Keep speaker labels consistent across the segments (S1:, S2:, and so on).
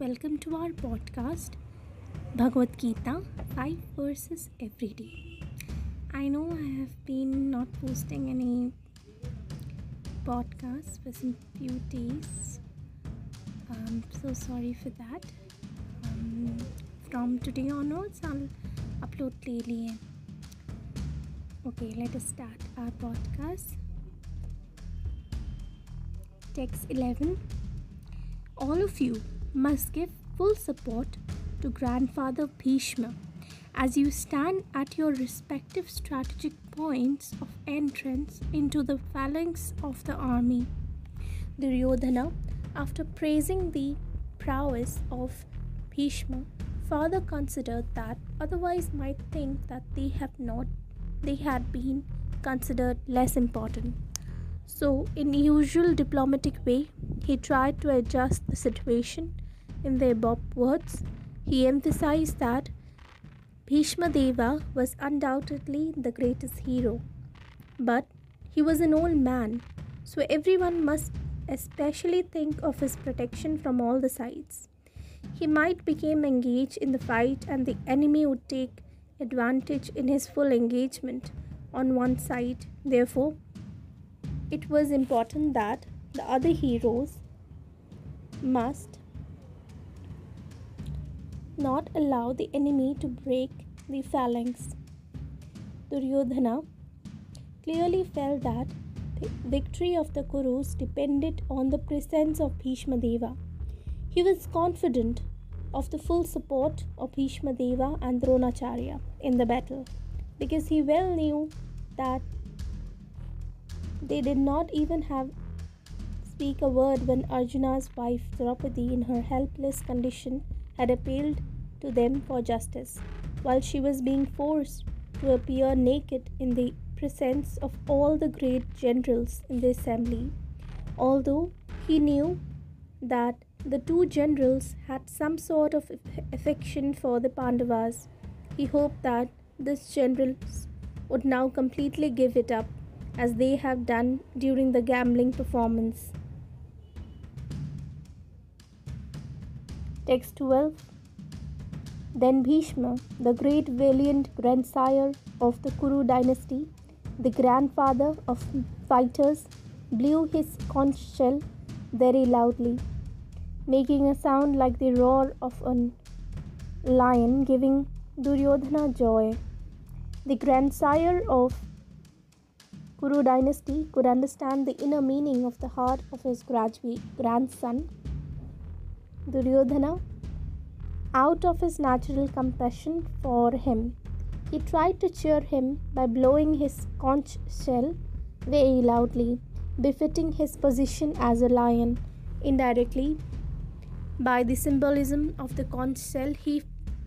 S1: welcome to our podcast Bhagavad Gita 5 verses every day. I know I have been not posting any podcasts for some few days. I'm so sorry for that. Um, from today onwards, I'll upload daily. Okay, let us start our podcast. Text 11 All of you must give full support to Grandfather Bhishma as you stand at your respective strategic points of entrance into the phalanx of the army. Duryodhana, after praising the prowess of Bhishma, further considered that otherwise might think that they have not they had been considered less important. So, in usual diplomatic way, he tried to adjust the situation. In the above words, he emphasized that Bhishma Deva was undoubtedly the greatest hero, but he was an old man, so everyone must especially think of his protection from all the sides. He might become engaged in the fight, and the enemy would take advantage in his full engagement on one side. Therefore, it was important that the other heroes must not allow the enemy to break the phalanx. Duryodhana clearly felt that the victory of the Kurus depended on the presence of Bhishma Deva. He was confident of the full support of Bhishma Deva and Dronacharya in the battle because he well knew that they did not even have speak a word when Arjuna's wife Draupadi in her helpless condition had appealed to them for justice, while she was being forced to appear naked in the presence of all the great generals in the assembly. Although he knew that the two generals had some sort of affection for the Pandavas, he hoped that these generals would now completely give it up as they have done during the gambling performance. Text 12 Then Bhishma, the great valiant grandsire of the Kuru dynasty, the grandfather of fighters, blew his conch shell very loudly, making a sound like the roar of a lion, giving Duryodhana joy. The grandsire of Kuru dynasty could understand the inner meaning of the heart of his grandson Duryodhana. Out of his natural compassion for him, he tried to cheer him by blowing his conch shell very loudly, befitting his position as a lion. Indirectly, by the symbolism of the conch shell, he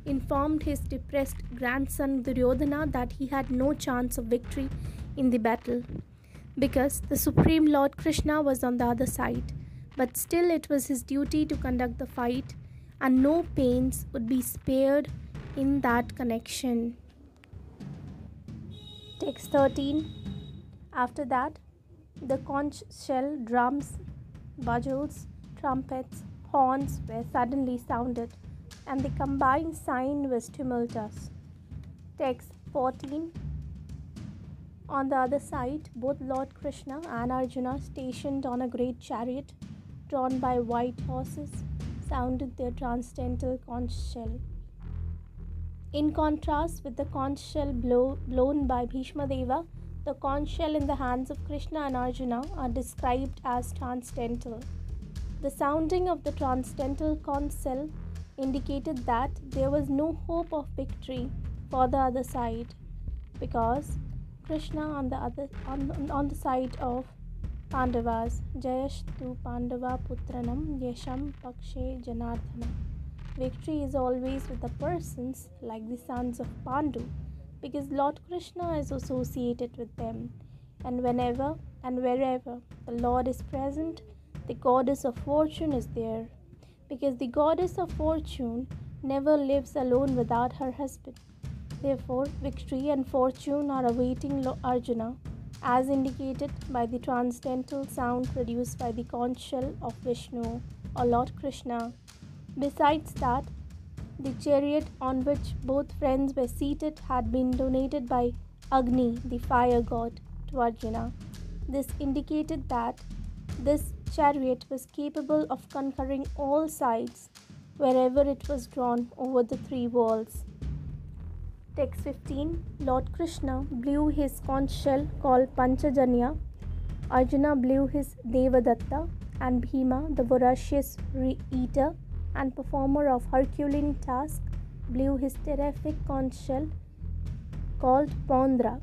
S1: informed his depressed grandson Duryodhana that he had no chance of victory in the battle because the Supreme Lord Krishna was on the other side. But still, it was his duty to conduct the fight, and no pains would be spared in that connection. Text 13 After that, the conch shell, drums, bugles, trumpets, horns were suddenly sounded, and the combined sign was tumultuous. Text 14 on the other side, both Lord Krishna and Arjuna, stationed on a great chariot drawn by white horses, sounded their transcendental conch shell. In contrast with the conch shell blow, blown by Bhishma Deva, the conch shell in the hands of Krishna and Arjuna are described as transcendental. The sounding of the transcendental conch shell indicated that there was no hope of victory for the other side because Krishna on the other on, on the side of Pandavas. Jayastu Pandava Putranam Yasham Pakshe Janardhana. Victory is always with the persons like the sons of Pandu because Lord Krishna is associated with them. And whenever and wherever the Lord is present, the goddess of fortune is there because the goddess of fortune never lives alone without her husband. Therefore, victory and fortune are awaiting Arjuna, as indicated by the transcendental sound produced by the conch shell of Vishnu or Lord Krishna. Besides that, the chariot on which both friends were seated had been donated by Agni, the fire god, to Arjuna. This indicated that this chariot was capable of conquering all sides wherever it was drawn over the three walls. Text 15 Lord Krishna blew his conch shell called Panchajanya. Arjuna blew his Devadatta, and Bhima, the voracious eater and performer of Herculean tasks, blew his terrific conch shell called Paundra.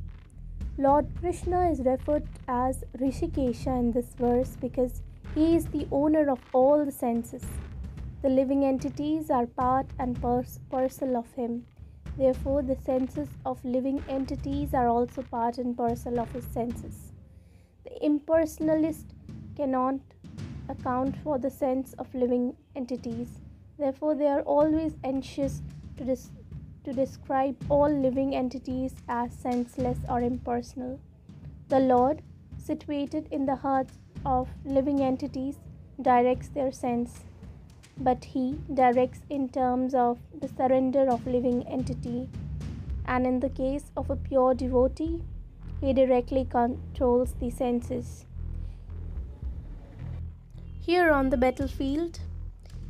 S1: Lord Krishna is referred as Rishikesha in this verse because he is the owner of all the senses. The living entities are part and parcel of him. Therefore, the senses of living entities are also part and parcel of his senses. The impersonalist cannot account for the sense of living entities. Therefore, they are always anxious to, dis- to describe all living entities as senseless or impersonal. The Lord, situated in the hearts of living entities directs their sense, but he directs in terms of the surrender of living entity, and in the case of a pure devotee, he directly controls the senses. Here on the battlefield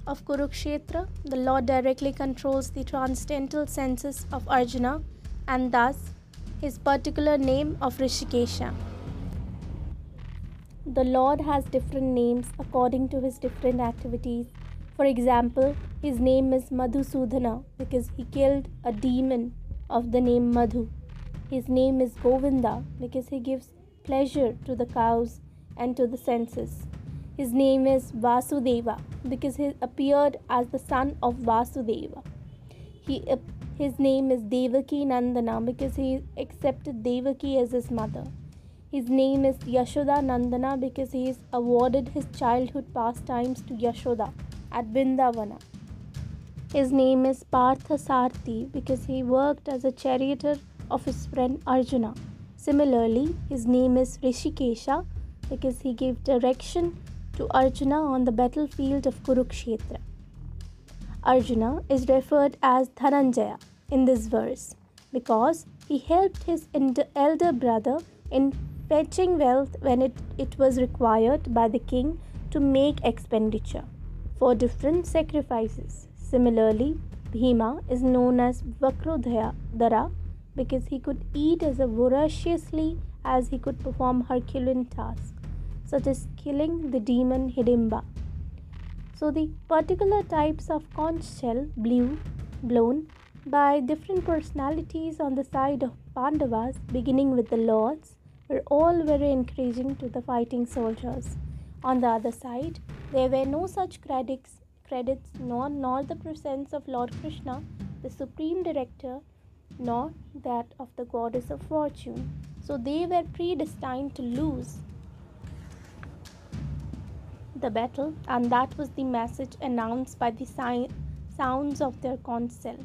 S1: of Kurukshetra, the Lord directly controls the transcendental senses of Arjuna and thus his particular name of Rishikesha the Lord has different names according to his different activities. For example, his name is Madhusudana because he killed a demon of the name Madhu. His name is Govinda because he gives pleasure to the cows and to the senses. His name is Vasudeva because he appeared as the son of Vasudeva. He, his name is Devaki Nandana because he accepted Devaki as his mother. His name is Yashoda Nandana because he has awarded his childhood pastimes to Yashoda at Vrindavana. His name is Partha Sarthi because he worked as a charioteer of his friend Arjuna. Similarly, his name is Rishikesha because he gave direction to Arjuna on the battlefield of Kurukshetra. Arjuna is referred as Dhananjaya in this verse because he helped his elder brother in fetching wealth when it, it was required by the king to make expenditure for different sacrifices. Similarly, Bhima is known as Vrikodara because he could eat as voraciously as he could perform Herculean tasks, such as killing the demon Hidimba. So, the particular types of conch shell blew, blown by different personalities on the side of Pandavas, beginning with the lords, were all very encouraging to the fighting soldiers. On the other side, there were no such credits, credits nor, nor the presence of Lord Krishna, the supreme director, nor that of the goddess of fortune. So they were predestined to lose the battle, and that was the message announced by the si- sounds of their council.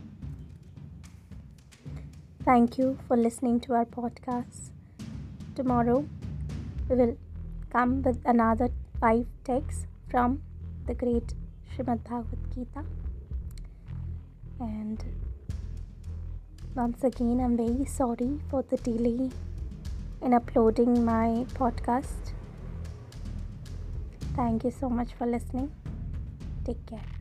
S1: Thank you for listening to our podcast. Tomorrow we will come with another five texts from the great Srimad Bhagavad Gita. And once again, I'm very sorry for the delay in uploading my podcast. Thank you so much for listening. Take care.